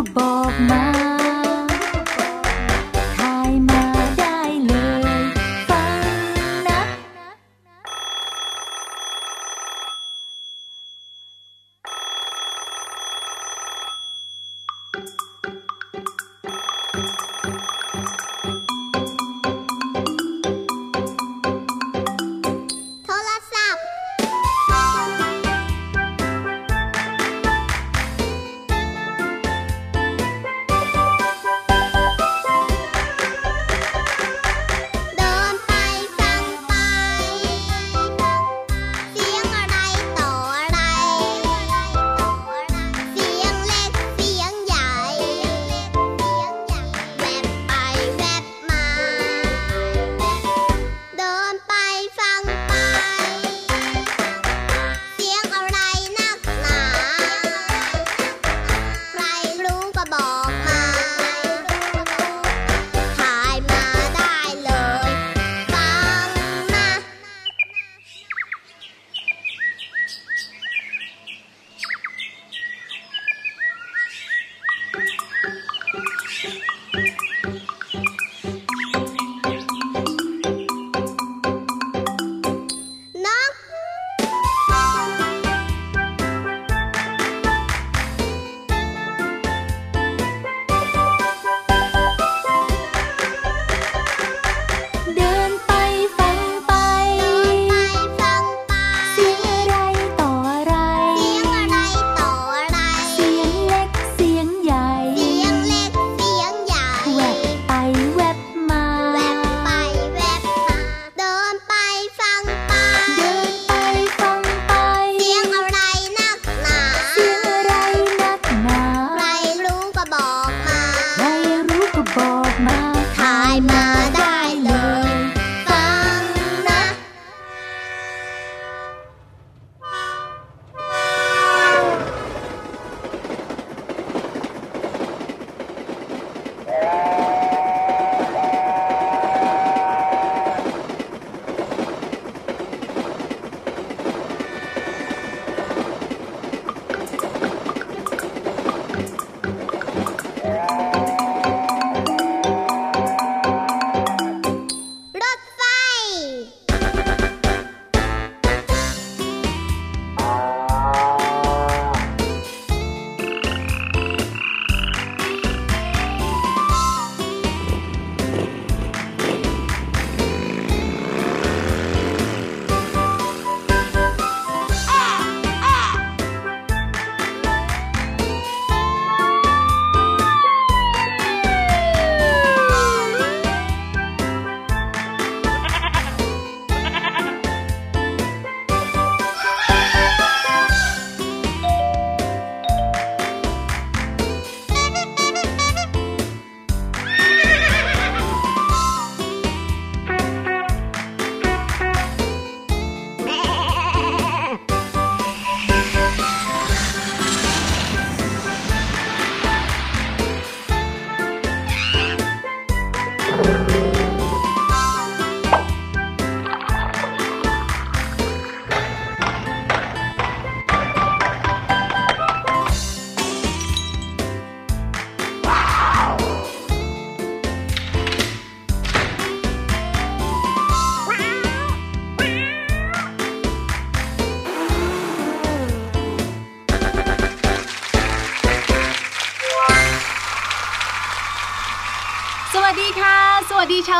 above my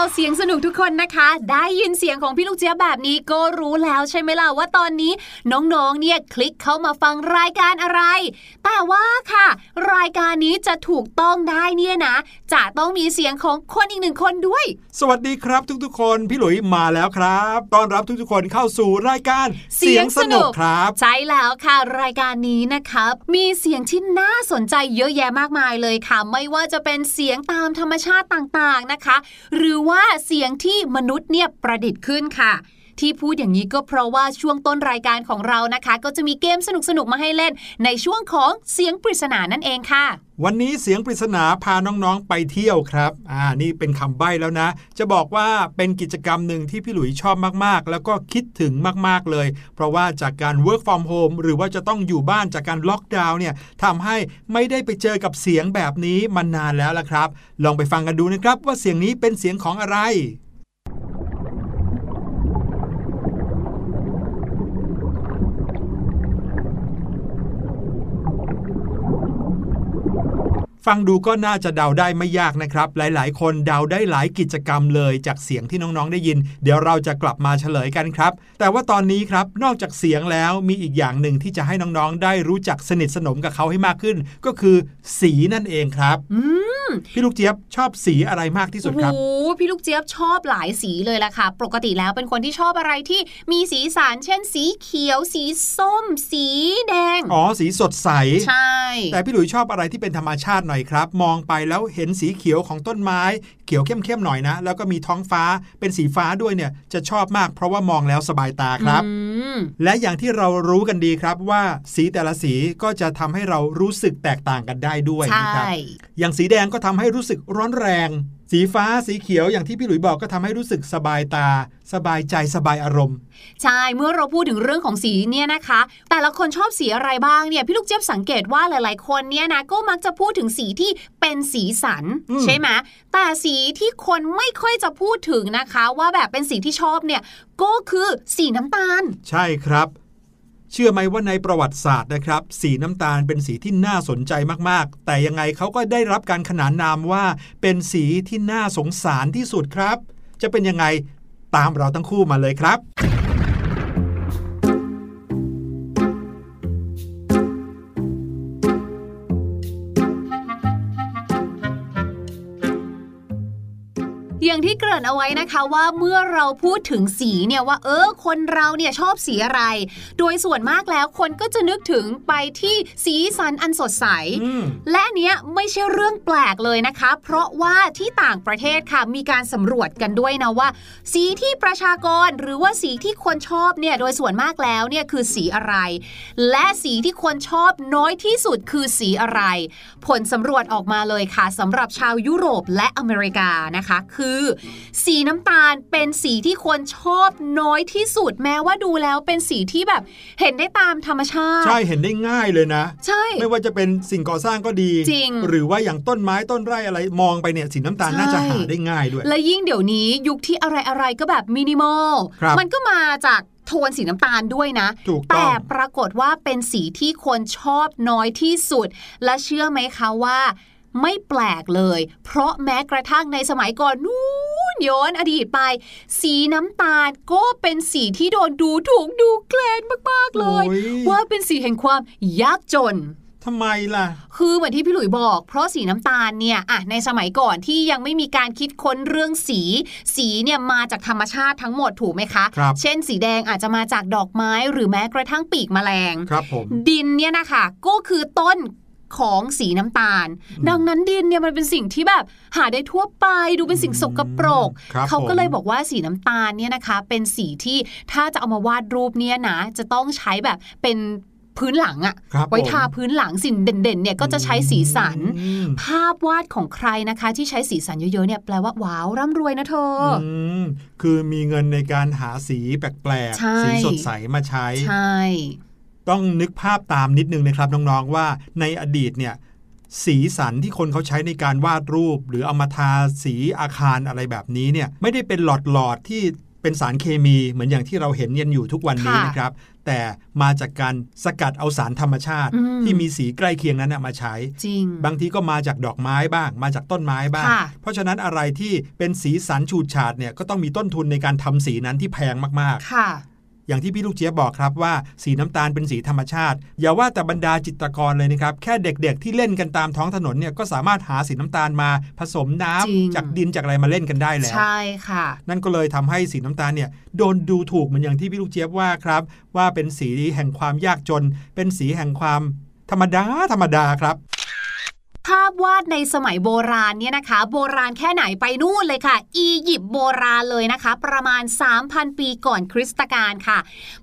วัสดีชาวเสียงสนุกทุกคนนะคะ ได้ยินเสียงของพี่ลูกเจี๊ยบแบบนี้ก็รู้แล้วใช่ไหมล่ะว่าตอนนี้น้องๆ เนี่ยคลิกเข้ามาฟังรายการอะไร แต่ว่าค่ะ รายการนี้จะถูกต้องได้เนี่ยนะ จะต้องมีเสียงของคนอีกหนึ่งคนด้วย สวัสดีครับทุกๆ คนพี่หลุยมาแล้วครับต้อนรับทุกๆ คนเข้าสู่รายการเสียงสนุกครับ ใช่แล้วค่ะ รายการนี้นะคะมีเสียงที่น่าสนใจเยอะแยะมากมายเลยค่ะ ไม่ว่าจะเป็นเสียงตามธรรมชาติต่างๆนะคะ หรือว่ว่าเสียงที่มนุษย์เนี่ยประดิษฐ์ขึ้นค่ะ ที่พูดอย่างนี้ก็เพราะว่าช่วงต้นรายการของเรานะคะ ก็จะมีเกมสนุกๆมาให้เล่น ในช่วงของเสียงปริศนานั่นเองค่ะ วันนี้เสียงปริศนาพาน้องๆไปเที่ยวครับ อ่านี่เป็นคำใบ้แล้วนะ จะบอกว่าเป็นกิจกรรมหนึ่งที่พี่หลุยชอบมากๆ แล้วก็คิดถึงมากๆเลย เพราะว่าจากการ work from home หรือว่าจะต้องอยู่บ้านจากการล็อกดาวน์เนี่ยทำให้ไม่ได้ไปเจอกับเสียงแบบนี้มานานแล้วละครับ ลองไปฟังกันดูนะครับว่าเสียงนี้เป็นเสียงของอะไร ฟังดูก็น่าจะเดาได้ไม่ยากนะครับ หลาย ๆ คนเดาได้หลายกิจกรรมเลยจากเสียงที่น้อง ๆ ได้ยิน เดี๋ยวเราจะกลับมาเฉลยกันครับ แต่ว่าตอนนี้ครับ นอกจากเสียงแล้วมีอีกอย่างหนึ่งที่จะให้น้อง ๆ ได้รู้จักสนิทสนมกับเขาให้มากขึ้น ก็คือสีนั่นเองครับอืมพี่ลูกเจี๊ยบชอบสีอะไรมากที่สุดโอ้ครับโหพี่ลูกเจี๊ยบชอบหลายสีเลยล่ะค่ะ ปกติแล้วเป็นคนที่ชอบอะไรที่มีสีสัน เช่น สีเขียว สีส้ม สีแดง อ๋อ สีสดใส ใช่ แต่พี่หลุยชอบอะไรที่เป็นธรรมชาติหน่อยครับ มองไปแล้วเห็นสีเขียวของต้นไม้ เขียวเข้มๆหน่อยนะ แล้วก็มีท้องฟ้าเป็นสีฟ้าด้วยเนี่ยจะชอบมากเพราะว่ามองแล้วสบายตาครับอืมและอย่างที่เรารู้กันดีครับว่าสีแต่ละสีก็จะทำให้เรารู้สึกแตกต่างกันได้ด้วยใช่นะครับอย่างสีแดงก็ทำให้รู้สึกร้อนแรง สีฟ้าสีเขียวอย่างที่พี่หลุยบอกก็ทำให้รู้สึกสบายตา สบายใจสบายอารมณ์ ใช่เมื่อเราพูดถึงเรื่องของสีเนี่ยนะคะ แต่ละคนชอบสีอะไรบ้างเนี่ยพี่ลูกเจี๊ยบสังเกตว่าหลาย ๆ คนเนี่ยนะก็มักจะพูดถึงสีที่เป็นสีสันอืมใช่ไหมแต่สีที่คนไม่ค่อยจะพูดถึงนะคะ ว่าแบบเป็นสีที่ชอบเนี่ยก็คือสีน้ำตาล ใช่ครับ เชื่อไหมว่าในประวัติศาสตร์นะครับ สีน้ำตาลเป็นสีที่น่าสนใจมากๆ แต่ยังไงเขาก็ได้รับการขนานนามว่า เป็นสีที่น่าสงสารที่สุดครับ จะเป็นยังไงตามเราทั้งคู่มาเลยครับ อย่างที่เกริ่นเอาไว้นะคะว่าเมื่อเราพูดถึงสีเนี่ยว่า เออ คนเราเนี่ยชอบสีอะไร โดยส่วนมากแล้วคนก็จะนึกถึงไปที่สีสันอันสดใสอืมและอันเนี้ยไม่ใช่เรื่องแปลกเลยนะคะ เพราะว่าที่ต่างประเทศค่ะมีการสำรวจกันด้วยนะว่า สีที่ประชากรหรือว่าสีที่คนชอบเนี่ยโดยส่วนมากแล้วเนี่ยคือสีอะไร และสีที่คนชอบน้อยที่สุดคือสีอะไร ผลสำรวจออกมาเลยค่ะสำหรับชาวยุโรปและอเมริกานะคะ คือสีน้ำตาลเป็นสีที่คนชอบน้อยที่สุดแม้ว่าดูแล้วเป็นสีที่แบบ เห็นได้ตามธรรมชาติ ใช่เห็นได้ง่ายเลยนะ ใช่ ไม่ว่าจะเป็นสิ่งก่อสร้างก็ดีจริงหรือว่าอย่างต้นไม้ต้นไร่อะไรมองไปเนี่ยสีน้ำตาลใช่น่าจะหาได้ง่ายด้วย และยิ่งเดี๋ยวนี้ยุคที่อะไรๆก็แบบมินิมอลครับมันก็มาจากโทนสีน้ำตาลด้วยนะถูกต้แต่องปรากฏว่าเป็นสีที่คนชอบน้อยที่สุด และเชื่อไหมคะว่า ไม่แปลกเลย เพราะแม้กระทั่งในสมัยก่อนนู้นย้อนอดีตไป สีน้ำตาลก็เป็นสีที่โดนดูถูกดูแคลนมาก ๆ เลยโอ้ยว่าเป็นสีแห่งความยากจนทำไมล่ะ คือเหมือนที่พี่หลุยบอก เพราะสีน้ำตาลเนี่ยอะในสมัยก่อนที่ยังไม่มีการคิดค้นเรื่องสี สีเนี่ยมาจากธรรมชาติทั้งหมดถูกไหมคะครับเช่น สีแดงอาจจะมาจากดอกไม้หรือแม้กระทั่งปีกแมลง ครับผม ดินเนี่ยนะคะก็คือต้น ของสีน้ำตาล ดังนั้นดินเนี่ยมันเป็นสิ่งที่แบบหาได้ทั่วไปดูเป็นสิ่งสกปรกครับเขาก็เลยผมบอกว่าสีน้ำตาลเนี่ยนะคะ เป็นสีที่ถ้าจะเอามาวาดรูปเนี่ยนะ จะต้องใช้แบบเป็นพื้นหลังอะครับไว้ผมทาพื้นหลังสิ่งเด่นๆเนี่ยก็จะใช้สีสันอืมภาพวาดของใครนะคะ ที่ใช้สีสันเยอะๆเนี่ยแปลว่าว้าวร่ำรวยนะเธอออืมคือมีเงินในการหาสีแปลกใช่ๆสีสดใสมาใช้ใช่ ต้องนึกภาพตามนิดนึงนะครับน้องๆว่าในอดีตเนี่ยสีสันที่คนเขาใช้ในการวาดรูป หรือเอามาทาสีอาคารอะไรแบบนี้เนี่ยไม่ได้เป็นหลอดๆที่เป็นสารเคมีเหมือนอย่างที่เราเห็นยันอยู่ทุกวันนี้ค่ะนะครับ แต่มาจากการสกัดเอาสารธรรมชาติอืมที่มีสีใกล้เคียงนั้นนะมาใช้จริง บางทีก็มาจากดอกไม้บ้าง มาจากต้นไม้บ้างค่ะเพราะฉะนั้นอะไรที่เป็นสีสันฉูดฉาดเนี่ยก็ต้องมีต้นทุนในการทำสีนั้นที่แพงมากๆค่ะ อย่างที่พี่ลูกเจี๊ยบบอกครับว่าสีน้ำตาลเป็นสีธรรมชาติ อย่าว่าแต่บรรดาจิตรกรเลยนะครับ แค่เด็กๆ ที่เล่นกันตามท้องถนนเนี่ยก็สามารถหาสีน้ำตาลมาผสมน้ำจริงจากดินจากอะไรมาเล่นกันได้แล้ว ใช่ค่ะ นั่นก็เลยทำให้สีน้ำตาลเนี่ยโดนดูถูกเหมือนอย่างที่พี่ลูกเจี๊ยบว่าครับว่าเป็นสีแห่งความยากจน เป็นสีแห่งความธรรมดาธรรมดาครับ ภาพวาดในสมัยโบราณเนี่ยนะคะ โบราณแค่ไหนไปนู่นเลยค่ะ อียิปต์โบราณเลยนะคะ ประมาณ 3,000 ปีก่อนคริสตกาลค่ะ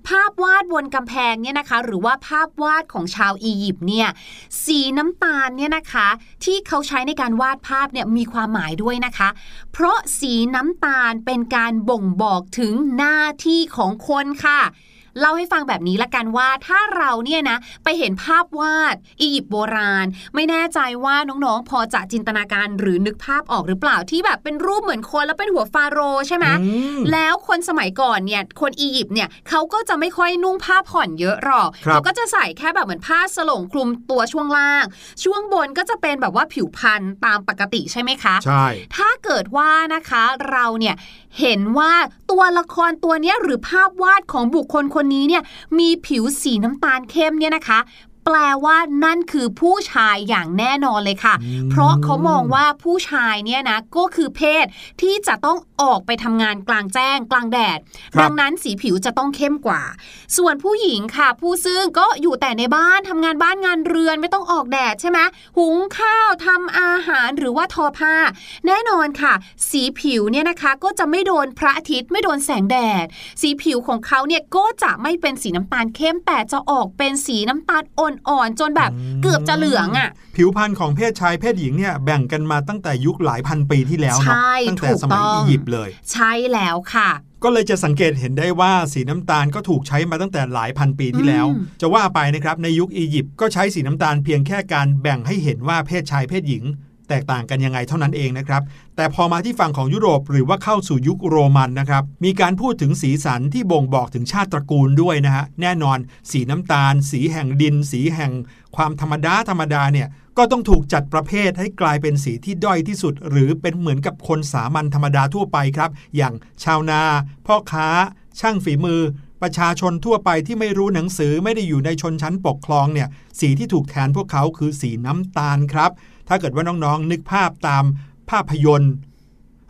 ภาพวาดบนกำแพงเนี่ยนะคะ หรือว่าภาพวาดของชาวอียิปต์เนี่ยสีน้ำตาลเนี่ยนะคะ ที่เขาใช้ในการวาดภาพเนี่ยมีความหมายด้วยนะคะ เพราะสีน้ำตาลเป็นการบ่งบอกถึงหน้าที่ของคนค่ะ เล่าให้ฟังแบบนี้ละกันว่าถ้าเราเนี่ยนะไปเห็นภาพวาดอียิปต์โบราณ ไม่แน่ใจว่าน้องๆ พอจะจินตนาการหรือนึกภาพออกหรือเปล่าที่แบบเป็นรูปเหมือนคนแล้วเป็นหัวฟาโรห์ใช่ไหมอืมแล้วคนสมัยก่อนเนี่ยคนอียิปต์เนี่ยเขาก็จะไม่ค่อยนุ่งผ้าผ่อนเยอะหรอกครับเขาก็จะใส่แค่แบบเหมือนผ้าสลงคลุมตัวช่วงล่าง ช่วงบนก็จะเป็นแบบว่าผิวพรรณตามปกติใช่ไหมคะใช่ถ้าเกิดว่านะคะเราเนี่ยเห็นว่าตัวละครตัวเนี้ยหรือภาพวาดของบุคคลคนนี้เนี่ยมีผิวสีน้ำตาลเข้มเนี่ยนะคะ แปลว่านั่นคือผู้ชายอย่างแน่นอนเลยค่ะอืมเพราะเขามองว่าผู้ชายเนี่ยนะก็คือเพศที่จะต้องออกไปทำงานกลางแจ้งกลางแดดครับดังนั้นสีผิวจะต้องเข้มกว่า ส่วนผู้หญิงค่ะ ผู้ซึ่งก็อยู่แต่ในบ้านทำงานบ้านงานเรือนไม่ต้องออกแดดใช่ไหมหุงข้าวทำอาหารหรือว่าทอผ้า แน่นอนค่ะ สีผิวเนี่ยนะคะก็จะไม่โดนพระอาทิตย์ไม่โดนแสงแดด สีผิวของเขาเนี่ยก็จะไม่เป็นสีน้ำตาลเข้มแต่จะออกเป็นสีน้ำตาลอ่อนๆ จนแบบเกือบจะเหลืองอะ ผิวพรรณของเพศชายเพศหญิงเนี่ยแบ่งกันมาตั้งแต่ยุคหลายพันปีที่แล้วเนาะใช่ตั้งแต่ถูกสมัยต้องอียิปต์เลย ใช่แล้วค่ะก็เลยจะสังเกตเห็นได้ว่าสีน้ำตาลก็ถูกใช้มาตั้งแต่หลายพันปีที่แล้วอืมจะว่าไปนะครับในยุคอียิปต์ก็ใช้สีน้ำตาลเพียงแค่การแบ่งให้เห็นว่าเพศชายเพศหญิง แตกต่างกันยังไงเท่านั้นเองนะครับ แต่พอมาที่ฝั่งของยุโรปหรือว่าเข้าสู่ยุคโรมันนะครับ มีการพูดถึงสีสันที่บ่งบอกถึงชาติตระกูลด้วยนะฮะ แน่นอน สีน้ำตาล สีแห่งดิน สีแห่งความธรรมดาธรรมดาเนี่ยก็ต้องถูกจัดประเภทให้กลายเป็นสีที่ด้อยที่สุด หรือเป็นเหมือนกับคนสามัญธรรมดาทั่วไปครับ อย่างชาวนา พ่อค้า ช่างฝีมือ ประชาชนทั่วไปที่ไม่รู้หนังสือไม่ได้อยู่ในชนชั้นปกครองเนี่ยสีที่ถูกแทนพวกเขาคือสีน้ำตาลครับ ถ้าเกิดว่าน้องๆ นึกภาพตามภาพยนตร์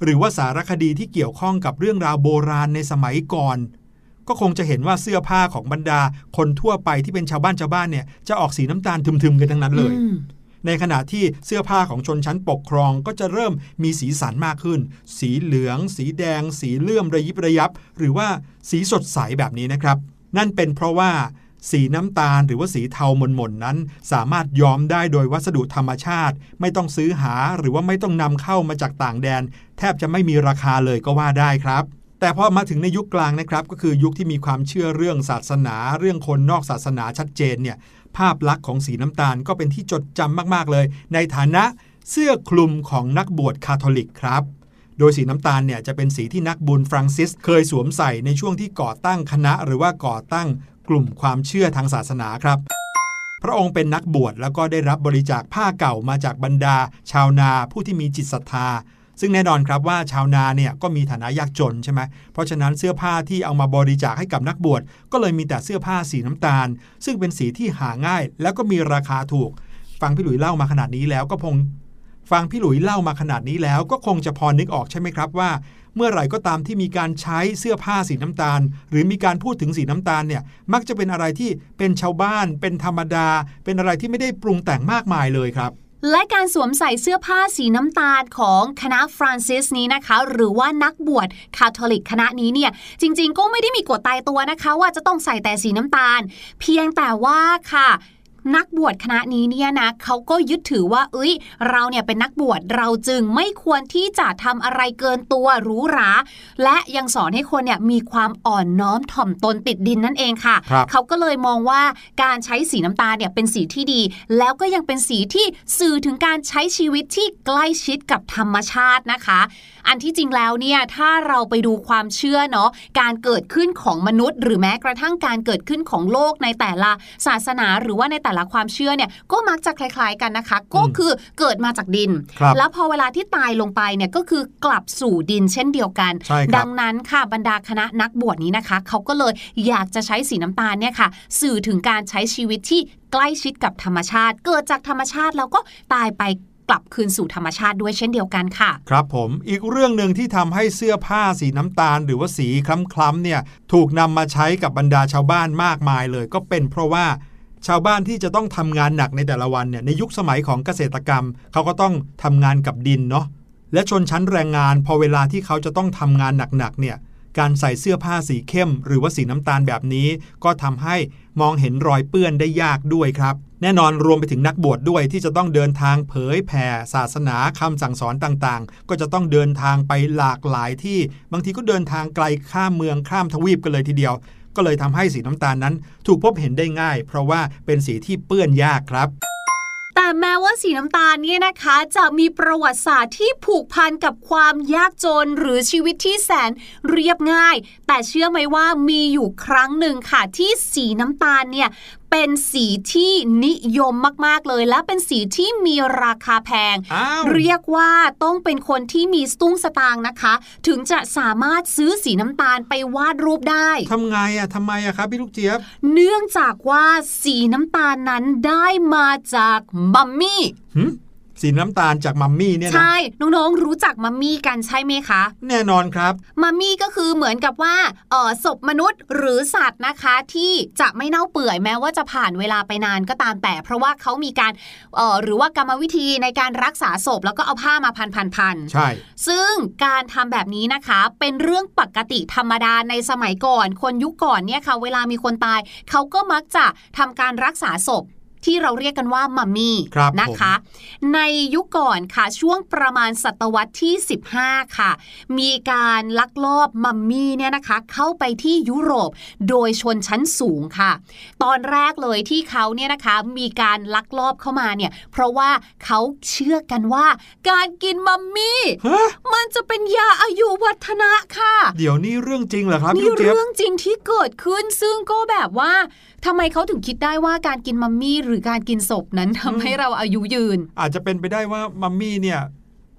หรือว่าสารคดีที่เกี่ยวข้องกับเรื่องราวโบราณในสมัยก่อน ก็คงจะเห็นว่าเสื้อผ้าของบรรดา คนทั่วไปที่เป็นชาวบ้านชาวบ้านเนี่ยจะออกสีน้ำตาลทึมๆกันทั้งนั้นเลยอืมในขณะที่เสื้อผ้าของชนชั้นปกครองก็จะเริ่มมีสีสันมากขึ้น สีเหลือง สีแดง สีเลื่อมระยิบระยับ หรือว่าสีสดใสแบบนี้นะครับ นั่นเป็นเพราะว่า สีน้ำตาลหรือว่าสีเทาหม่นๆนั้น สามารถย้อมได้โดยวัสดุธรรมชาติ ไม่ต้องซื้อหาหรือว่าไม่ต้องนำเข้ามาจากต่างแดน แทบจะไม่มีราคาเลยก็ว่าได้ครับ แต่พอมาถึงในยุคกลางนะครับ ก็คือยุคที่มีความเชื่อเรื่องศาสนา เรื่องคนนอกศาสนาชัดเจนเนี่ยภาพลักษณ์ของสีน้ำตาลก็เป็นที่จดจำมากๆเลย ในฐานะเสื้อคลุมของนักบวชคาทอลิกครับโดยสีน้ำตาลเนี่ยจะเป็นสีที่นักบุญฟรังซิสเคยสวมใส่ในช่วงที่ก่อตั้งคณะหรือว่าก่อตั้ง กลุ่มความเชื่อทางศาสนาครับ พระองค์เป็นนักบวชแล้วก็ได้รับบริจาคผ้าเก่ามาจากบรรดา ชาวนาผู้ที่มีจิตศรัทธา ซึ่งแน่นอนครับว่าชาวนาเนี่ยก็มีฐานะยากจนใช่ไหมเพราะฉะนั้นเสื้อผ้าที่เอามาบริจาคให้กับนักบวชก็เลยมีแต่เสื้อผ้าสีน้ำตาล ซึ่งเป็นสีที่หาง่าย แล้วก็มีราคาถูก ฟังพี่หลุยเล่ามาขนาดนี้แล้วก็คง ฟังพี่หลุยเล่ามาขนาดนี้แล้วก็คงจะพอนึกออกใช่ไหมครับว่า เมื่อไหร่ก็ตามที่มีการใช้เสื้อผ้าสีน้ำตาล หรือมีการพูดถึงสีน้ำตาลเนี่ยมักจะเป็นอะไรที่เป็นชาวบ้าน เป็นธรรมดา เป็นอะไรที่ไม่ได้ปรุงแต่งมากมายเลยครับและการสวมใส่เสื้อผ้าสีน้ำตาลของคณะฟรานซิสนี้นะคะ หรือว่านักบวชคาทอลิกคณะนี้เนี่ย จริง ๆ ก็ไม่ได้มีกฎตายตัวนะคะ ว่าจะต้องใส่แต่สีน้ำตาล เพียงแต่ว่าค่ะ นักบวชคณะนี้เนี่ยนะเขาก็ยึดถือว่า เอ้ย เราเนี่ยเป็นนักบวชเราจึงไม่ควรที่จะทำอะไรเกินตัวหรูหรา และยังสอนให้คนเนี่ยมีความอ่อนน้อมถ่อมตนติดดินนั่นเองค่ะครับเขาก็เลยมองว่าการใช้สีน้ำตาลเนี่ยเป็นสีที่ดี แล้วก็ยังเป็นสีที่สื่อถึงการใช้ชีวิตที่ใกล้ชิดกับธรรมชาตินะคะ อันที่จริงแล้วเนี่ยถ้าเราไปดูความเชื่อเนาะการเกิดขึ้นของมนุษย์ หรือแม้กระทั่งการเกิดขึ้นของโลกในแต่ละศาสนาหรือว่าในแต่ละความเชื่อเนี่ยก็มักจะคล้าย ๆกันนะคะ ก็คือเกิดมาจากดินครับแล้วพอเวลาที่ตายลงไปเนี่ยก็คือกลับสู่ดินเช่นเดียวกันใช่ครับดังนั้นค่ะบรรดาคณะนักบวชนี้นะคะ เขาก็เลยอยากจะใช้สีน้ำตาลเนี่ยค่ะ สื่อถึงการใช้ชีวิตที่ใกล้ชิดกับธรรมชาติ เกิดจากธรรมชาติแล้วก็ตายไปกลับคืนสู่ธรรมชาติด้วยเช่นเดียวกันค่ะ ครับผมอีกเรื่องหนึ่งที่ทำให้เสื้อผ้าสีน้ำตาล หรือว่าสีคล้ำๆเนี่ยถูกนำมาใช้กับบรรดาชาวบ้านมากมายเลย ก็เป็นเพราะว่า ชาวบ้านที่จะต้องทำงานหนักในแต่ละวันเนี่ยในยุคสมัยของเกษตรกรรม เขาก็ต้องทำงานกับดินเนาะและชนชั้นแรงงาน พอเวลาที่เขาจะต้องทำงานหนักๆเนี่ยการใส่เสื้อผ้าสีเข้ม หรือว่าสีน้ำตาลแบบนี้ ก็ทำให้มองเห็นรอยเปื้อนได้ยากด้วยครับ แน่นอนรวมไปถึงนักบวชดด้วยที่จะต้องเดินทางเผยแผ่ศาสนาคำสั่งสอนต่างๆ ก็จะต้องเดินทางไปหลากหลายที่ บางทีก็เดินทางไกลข้ามเมืองข้ามทวีปกันเลยทีเดียว ก็เลยทำให้สีน้ำตาลนั้น ถูกพบเห็นได้ง่าย เพราะว่าเป็นสีที่เปื้อนยากครับแต่แม้ว่าสีน้ำตาลเนี่ยนะคะ จะมีประวัติศาสตร์ที่ผูกพันกับความยากจนหรือชีวิตที่แสนเรียบง่าย แต่เชื่อไหมว่ามีอยู่ครั้งหนึ่งค่ะที่สีน้ำตาลเนี่ย เป็นสีที่นิยมมากๆเลย และเป็นสีที่มีราคาแพงอ้าวเรียกว่าต้องเป็นคนที่มีสตุ้งสตางค์นะคะ ถึงจะสามารถซื้อสีน้ำตาลไปวาดรูปได้ทำไงอะทำไมอะครับพี่ลูกเจี๊ยบ เนื่องจากว่าสีน้ำตาลนั้นได้มาจากมัมมี่หึ สีน้ำตาลจากมัมมี่เนี่ยนะใช่ น้องๆ รู้จักมัมมี่กันใช่ไหมคะ แน่นอนครับ มัมมี่ก็คือเหมือนกับว่าเออศพมนุษย์หรือสัตว์นะคะ ที่จะไม่เน่าเปื่อยแม้ว่าจะผ่านเวลาไปนานก็ตามแต่ เพราะว่าเขามีการเออหรือว่ากรรมวิธีในการรักษาศพแล้วก็เอาผ้ามาพันพันพันๆๆใช่ ซึ่งการทำแบบนี้นะคะ เป็นเรื่องปกติธรรมดาในสมัยก่อน คนยุคก่อนเนี่ยค่ะ เวลามีคนตาย เขาก็มักจะทำการรักษาศพ ที่เราเรียกกันว่ามัมมี่ครับนะคะ ในยุคก่อนค่ะช่วงประมาณศตวรรษที่ 15 ค่ะ มีการลักลอบมัมมี่เนี่ยนะคะ เข้าไปที่ยุโรปโดยชนชั้นสูงค่ะ ตอนแรกเลยที่เขาเนี่ยนะคะมีการลักลอบเข้ามาเนี่ย เพราะว่าเขาเชื่อกันว่า การกินมัมมี่ฮะมันจะเป็นยาอายุวัฒนะค่ะ เดี๋ยวนี้เรื่องจริงเหรอครับพี่นี่ลูกเจี๊ยบเรื่องจริงที่เกิดขึ้นซึ่งก็แบบว่าทำไมเขาถึงคิดได้ว่าการกินมัมมี่หรือการกินศพนั้นทำให้เราอายุยืน อาจจะเป็นไปได้ว่ามัมมี่เนี่ย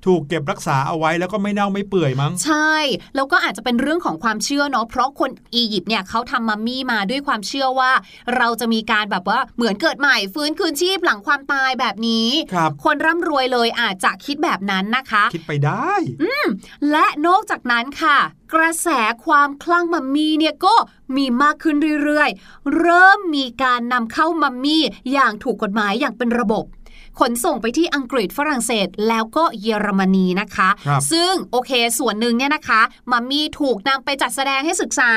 ถูกเก็บรักษาเอาไว้แล้วก็ไม่เน่าไม่เปื่อยมั้ง ใช่ แล้วก็อาจจะเป็นเรื่องของความเชื่อเนาะเพราะคนอียิปต์เนี่ยเขาทำมัมมี่มาด้วยความเชื่อว่า เราจะมีการแบบว่าเหมือนเกิดใหม่ฟื้นคืนชีพหลังความตายแบบนี้ครับคนร่ำรวยเลยอาจจะคิดแบบนั้นนะคะ คิดไปได้และนอกจากนั้นค่ะ กระแสความคลั่งมัมมี่เนี่ยก็ มีมากขึ้นเรื่อยๆ เริ่มมีการนำเข้ามัมมี่อย่างถูกกฎหมายอย่างเป็นระบบ ขนส่งไปที่อังกฤษฝรั่งเศสแล้วก็เยอรมนีนะคะครับซึ่งโอเคส่วนหนึ่งเนี่ยนะคะมัมมี่ถูกนำไปจัดแสดงให้ศึกษา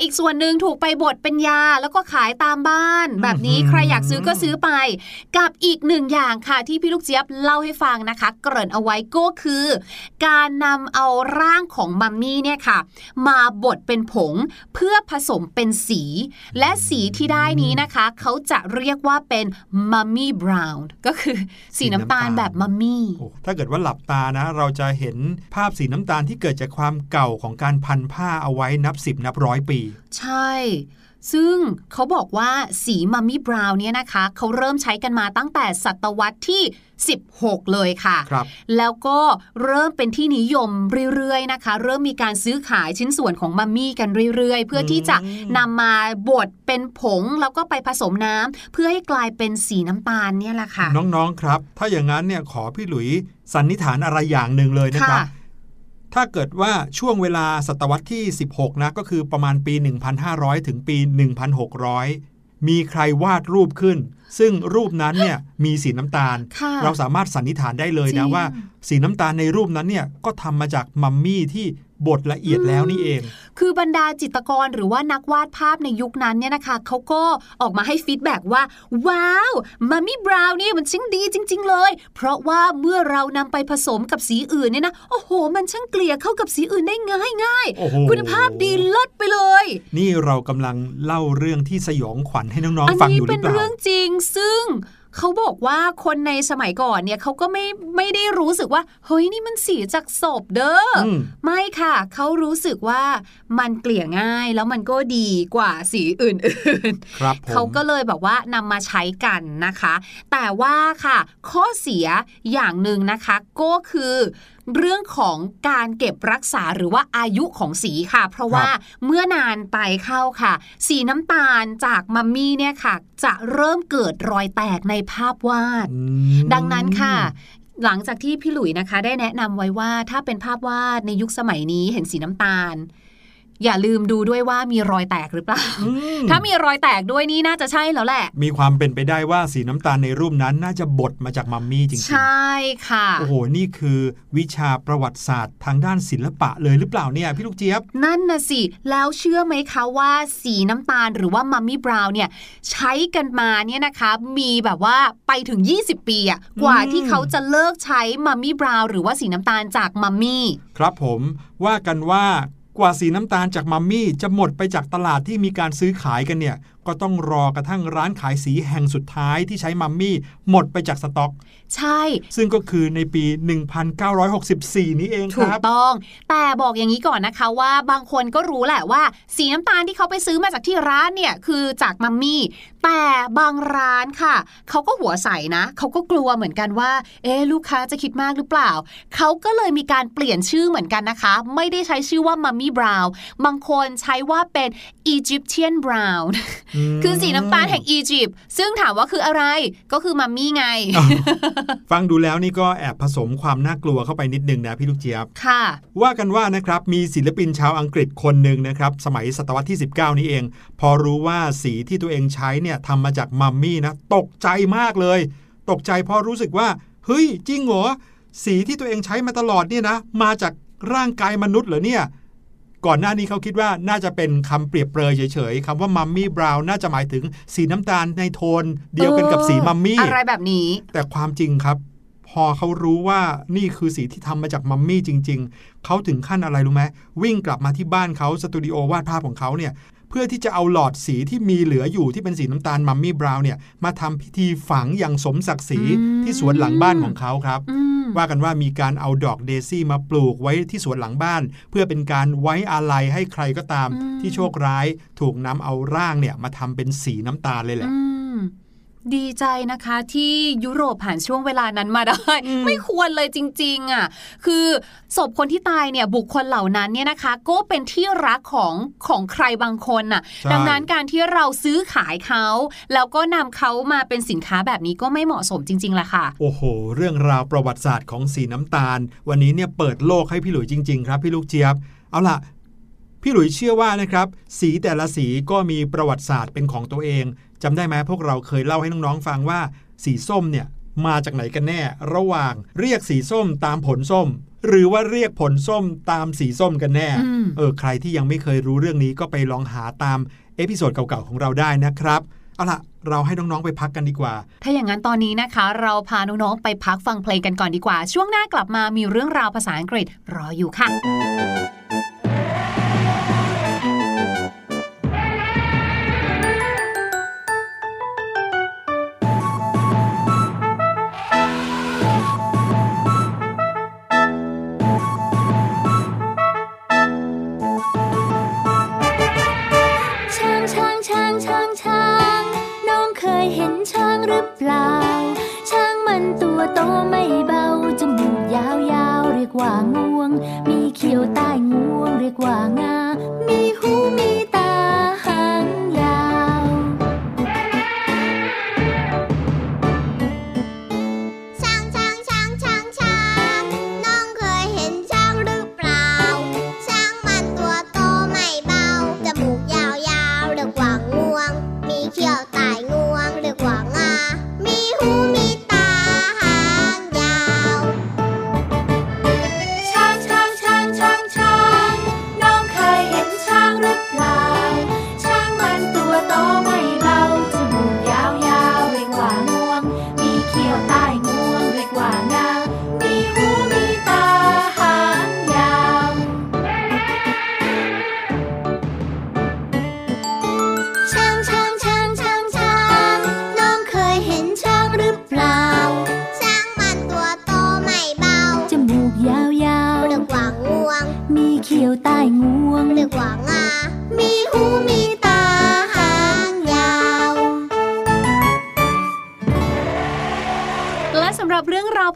อีกส่วนหนึ่งถูกไปบดเป็นยาแล้วก็ขายตามบ้าน แบบนี้ใครอยากซื้อก็ซื้อไป กับอีกหนึ่งอย่างค่ะที่พี่ลูกเจี๊ยบเล่าให้ฟังนะคะ เกริ่นเอาไว้ก็คือ การนำเอาร่างของมัมมี่เนี่ยค่ะ มาบดเป็นผงเพื่อผสมเป็นสี และสีที่ได้นี้นะคะ เขาจะเรียกว่าเป็นมัมมี่บราวน์ก็คือสีน้ำตาลแบบมัมมี่โอ้ถ้าเกิดว่าหลับตานะ เราจะเห็นภาพสีน้ำตาลที่เกิดจากความเก่าของการพันผ้าเอาไว้นับสิบนับร้อยปี ใช่ ซึ่งเขาบอกว่าสีมัมมี่บราวน์เนี่ยนะคะเขาเริ่มใช้กันมาตั้งแต่ศตวรรษที่ 16 เลยค่ะครับแล้วก็เริ่มเป็นที่นิยมเรื่อยๆนะคะ เริ่มมีการซื้อขายชิ้นส่วนของมัมมี่กันเรื่อยๆ เพื่อที่จะนำมาบดเป็นผงแล้วก็ไปผสมน้ำเพื่อให้กลายเป็นสีน้ำตาลเนี่ยแหละค่ะ น้องๆครับ ถ้าอย่างนั้นเนี่ยขอพี่หลุยสันนิษฐานอะไรอย่างหนึ่งเลยนะครับค่ะ ถ้าเกิดว่าช่วงเวลาศตวรรษที่ 16 นะก็คือประมาณปี 1,500 ถึงปี 1,600 มีใครวาดรูปขึ้น ซึ่งรูปนั้นเนี่ยมีสีน้ำตาลค่ะเราสามารถสันนิษฐานได้เลยจรินะงว่า สีน้ำตาลในรูปนั้นเนี่ยก็ทำมาจากมัมมี่ที่ บดละเอียดแล้วนี่เอง คือบรรดาจิตรกรหรือว่านักวาดภาพในยุคนั้นเนี่ยนะคะเขาก็ออกมาให้ฟีดแบ็กว่า ว้าวมัมมี่บราวน์เนี่ยมันช่างดีจริง ๆ เลย เพราะว่าเมื่อเรานำไปผสมกับสีอื่นเนี่ยนะโอ้โห มันช่างเกลี่ยเข้ากับสีอื่นได้ง่ายง่ายๆโอ้โหคุณภาพดีเลิศไปเลย นี่เรากำลังเล่าเรื่องที่สยองขวัญให้น้องอัๆฟังอนี้ยู่หเป็รืนอเปล่าเรื่องจริงซึ่ง เขาบอกว่าคนในสมัยก่อนเนี่ยเขาก็ไม่ไม่ได้รู้สึกว่า เฮ้ยนี่มันสีจากศพเด้ออมไม่ค่ะ เขารู้สึกว่ามันเกลี่ยง่ายแล้วมันก็ดีกว่าสีอื่นๆครับผมเขาก็เลยแบบว่านำมาใช้กันนะคะ แต่ว่าค่ะ ข้อเสียอย่างหนึ่งนะคะ ก็คือเรื่องของการเก็บรักษาหรือว่าอายุของสีค่ะ เพราะว่าเมื่อนานไปเข้าค่ะ สีน้ำตาลจากมัมมี่เนี่ยค่ะ จะเริ่มเกิดรอยแตกในภาพวาดอืมดังนั้นค่ะหลังจากที่พี่หลุยนะคะ ได้แนะนำไว้ว่าถ้าเป็นภาพวาดในยุคสมัยนี้เห็นสีน้ำตาล อย่าลืมดูด้วยว่ามีรอยแตกหรือเปล่าอืมถ้ามีรอยแตกด้วยนี่น่าจะใช่แล้วแหละ มีความเป็นไปได้ว่าสีน้ำตาลในรูปนั้นน่าจะบดมาจากมัมมี่จริงใช่ค่ะๆโอ้โห นี่คือวิชาประวัติศาสตร์ทางด้านศิลปะเลยหรือเปล่าเนี่ย พี่ลูกเจี๊ยบ นั่นนะสิ แล้วเชื่อไหมคะว่าสีน้ำตาลหรือว่ามัมมี่บราวน์เนี่ยใช้กันมาเนี่ยนะคะมีแบบว่าไปถึง 20 ปีอะกว่าอืมที่เขาจะเลิกใช้มัมมี่บราวน์หรือว่าสีน้ำตาลจากมัมมี่ ครับผมว่ากันว่า กว่าสีน้ำตาลจากมัมมี่จะหมดไปจากตลาดที่มีการซื้อขายกันเนี่ยก็ต้องรอกระทั่งร้านขายสีแห่งสุดท้ายที่ใช้มัมมี่หมดไปจากสต็อก ใช่ ซึ่งก็คือในปี 1964 นี้เองคถูกรับต้อง แต่บอกอย่างนี้ก่อนนะคะว่าบางคนก็รู้แหละว่าสีน้ำตาลที่เขาไปซื้อมาจากที่ร้านเนี่ยคือจากมัมมี่ แต่บางร้านค่ะ เขาก็หัวใสนะ เขาก็กลัวเหมือนกันว่า เอ๊ะลูกค้าจะคิดมากหรือเปล่า เขาก็เลยมีการเปลี่ยนชื่อเหมือนกันนะคะ ไม่ได้ใช้ชื่อว่ามัมมี่บราวน์บางคนใช้ว่าเป็น Egyptian brown คือสีน้ำตาลแห่งอียิปต์ซึ่งถามว่าคืออะไรก็คือมัมมี่ไง ฟังดูแล้วนี่ก็แอบผสมความน่ากลัวเข้าไปนิดนึงนะพี่ลูกเจี๊ยบค่ะ ว่ากันว่านะครับมีศิลปินชาวอังกฤษคนหนึ่งนะครับสมัยศตวรรษที่ 19 นี้เอง พอรู้ว่าสีที่ตัวเองใช้เนี่ยทำมาจากมัมมี่นะตกใจมากเลย ตกใจเพราะรู้สึกว่าเฮ้ยจริงเหรอสีที่ตัวเองใช้มาตลอดเนี่ยนะ มาจากร่างกายมนุษย์เหรอเนี่ย ก่อนหน้านี้เขาคิดว่าน่าจะเป็นคำเปรียบเปรยเฉยๆคำว่ามัมมี่บราวน์น่าจะหมายถึงสีน้ำตาลในโทน เดียวกันกับสีมัมมี่อะไรแบบนี้ แต่ความจริงครับ พอเขารู้ว่านี่คือสีที่ทำมาจากมัมมี่จริง ๆเขาถึงขั้นอะไรรู้ไหมวิ่งกลับมาที่บ้านเขาสตูดิโอวาดภาพของเขาเนี่ย เพื่อที่จะเอาหลอดสีที่มีเหลืออยู่ที่เป็นสีน้ำตาลมัมมี่บราวน์เนี่ยมาทำพิธีฝังอย่างสมศักดิ์ศรีอืมที่สวนหลังบ้านของเขาครับอืมว่ากันว่ามีการเอาดอกเดซี่มาปลูกไว้ที่สวนหลังบ้าน เพื่อเป็นการไว้อาลัยให้ใครก็ตามอืมที่โชคร้ายถูกนำเอาร่างเนี่ยมาทำเป็นสีน้ำตาลเลยแหละอืม ดีใจนะคะที่ยุโรปผ่านช่วงเวลานั้นมาได้อืมไม่ควรเลยจริงๆอะคือศพคนที่ตายเนี่ยบุคคลเหล่านั้นเนี่ยนะคะ ก็เป็นที่รักของของใครบางคนน่ะใช่ดังนั้นการที่เราซื้อขายเขา แล้วก็นำเขามาเป็นสินค้าแบบนี้ก็ไม่เหมาะสมจริงๆแหละค่ะ โอ้โห เรื่องราวประวัติศาสตร์ของสีน้ำตาล วันนี้เนี่ยเปิดโลกให้พี่หลุยจริง ๆ ครับพี่ลูกเจี๊ยบเอาล่ะพี่หลุยเชื่อว่านะครับ สีแต่ละสีก็มีประวัติศาสตร์เป็นของตัวเอง จำได้ไหมพวกเราเคยเล่าให้น้องๆฟังว่าสีส้มเนี่ยมาจากไหนกันแน่ ระหว่างเรียกสีส้มตามผลส้ม หรือว่าเรียกผลส้มตามสีส้มกันแน่อืมเออใครที่ยังไม่เคยรู้เรื่องนี้ก็ไปลองหาตาม episode เก่าๆของเราได้นะครับเอาล่ะเราให้น้องๆไปพักกันดีกว่า ถ้าอย่างนั้นตอนนี้นะคะ เราพาน้องๆไปพักฟังเพลงกันก่อนดีกว่า ช่วงหน้ากลับมามีเรื่องราวภาษาอังกฤษรออยู่ค่ะ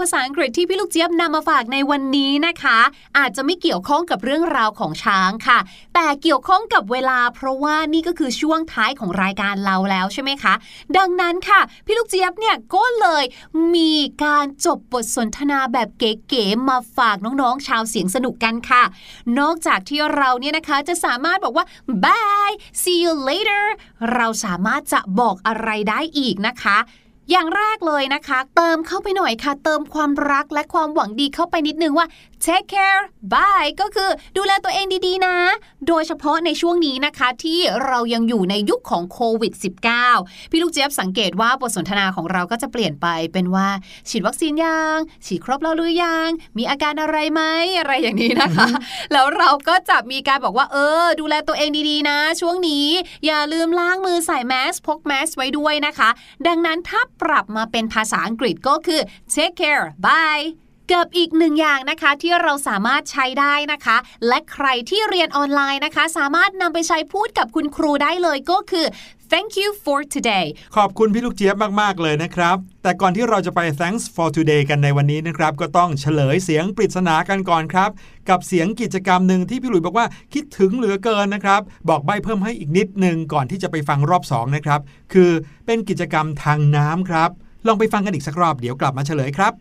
ภาษาอังกฤษที่พี่ลูกเจี๊ยบนำมาฝากในวันนี้นะคะ อาจจะไม่เกี่ยวข้องกับเรื่องราวของช้างค่ะ แต่เกี่ยวข้องกับเวลา เพราะว่านี่ก็คือช่วงท้ายของรายการเราแล้วใช่ไหมคะ ดังนั้นค่ะ พี่ลูกเจี๊ยบเนี่ยก็เลยมีการจบบทสนทนาแบบเก๋ๆมาฝากน้องๆ ชาวเสียงสนุกกันค่ะ นอกจากที่เราเนี่ยนะคะจะสามารถบอกว่า bye see you later เราสามารถจะบอกอะไรได้อีกนะคะ อย่างแรกเลยนะคะ เติมเข้าไปหน่อยค่ะ เติมความรักและความหวังดีเข้าไปนิดนึงว่า take care bye ก็คือดูแลตัวเองดีๆนะ โดยเฉพาะในช่วงนี้นะคะที่เรายังอยู่ในยุคของโควิด -19 พี่ลูกเจี๊ยบสังเกตว่าบทสนทนาของเราก็จะเปลี่ยนไปเป็นว่า ฉีดวัคซีนยัง ฉีดครบแล้วหรือยัง มีอาการอะไรไหมอะไรอย่างนี้นะคะ แล้วเราก็จะมีการบอกว่า เออ ดูแลตัวเองดีๆนะ ช่วงนี้อย่าลืมล้างมือใส่แมสพกแมสไว้ด้วยนะคะ ดังนั้นถ้าปรับมาเป็นภาษาอังกฤษก็คือ take care bye กับอีกหนึ่งอย่างนะคะที่เราสามารถใช้ได้นะคะ และใครที่เรียนออนไลน์นะคะ สามารถนำไปใช้พูดกับคุณครูได้เลยก็คือ thank you for today ขอบคุณพี่ลูกเจี๊ยบมาก ๆ เลยนะครับ แต่ก่อนที่เราจะไป thanks for today กันในวันนี้นะครับ ก็ต้องเฉลยเสียงปริศนากันก่อนครับ กับเสียงกิจกรรมหนึ่งที่พี่หลุยบอกว่าคิดถึงเหลือเกินนะครับ บอกใบเพิ่มให้อีกนิดหนึ่งก่อนที่จะไปฟังรอบสองนะครับ คือเป็นกิจกรรมทางน้ำครับ ลองไปฟังกันอีกสักรอบเดี๋ยวกลับมาเฉลยครับ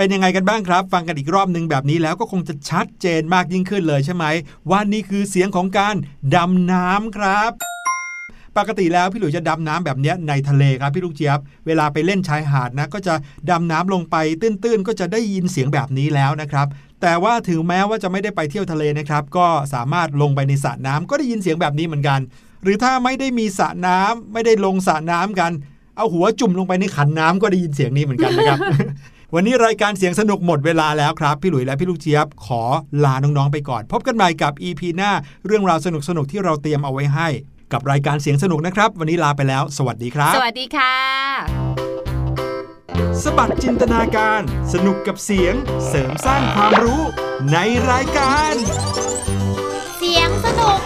เป็นยังไงกันบ้างครับ ฟังกันอีกรอบหนึ่งแบบนี้แล้วก็คงจะชัดเจนมากยิ่งขึ้นเลยใช่ไหมว่านี่คือเสียงของการดำน้ำครับปกติแล้วพี่หลุยจะดำน้ำแบบเนี้ยในทะเลครับพี่ลูกเจี๊ยบ เวลาไปเล่นชายหาดนะ ก็จะดำน้ำลงไปตื้นๆ ก็จะได้ยินเสียงแบบนี้แล้วนะครับ แต่ว่าถึงแม้ว่าจะไม่ได้ไปเที่ยวทะเลนะครับ ก็สามารถลงไปในสระน้ำก็ได้ยินเสียงแบบนี้เหมือนกัน หรือถ้าไม่ได้มีสระน้ำไม่ได้ลงสระน้ำกัน เอาหัวจุ่มลงไปในขันน้ำก็ได้ยินเสียงนี้เหมือนกันนะครับ วันนี้รายการเสียงสนุกหมดเวลาแล้วครับ พี่หลุยและพี่ลูกเจี๊ยบขอลาน้องๆไปก่อน พบกันใหม่กับ EP หน้าเรื่องราวสนุกๆที่เราเตรียมเอาไว้ให้ กับรายการเสียงสนุกนะครับ วันนี้ลาไปแล้ว สวัสดีครับ สวัสดีค่ะ สบัดจินตนาการ สนุกกับเสียงเสริมสร้างความรู้ในรายการ เสียงสนุก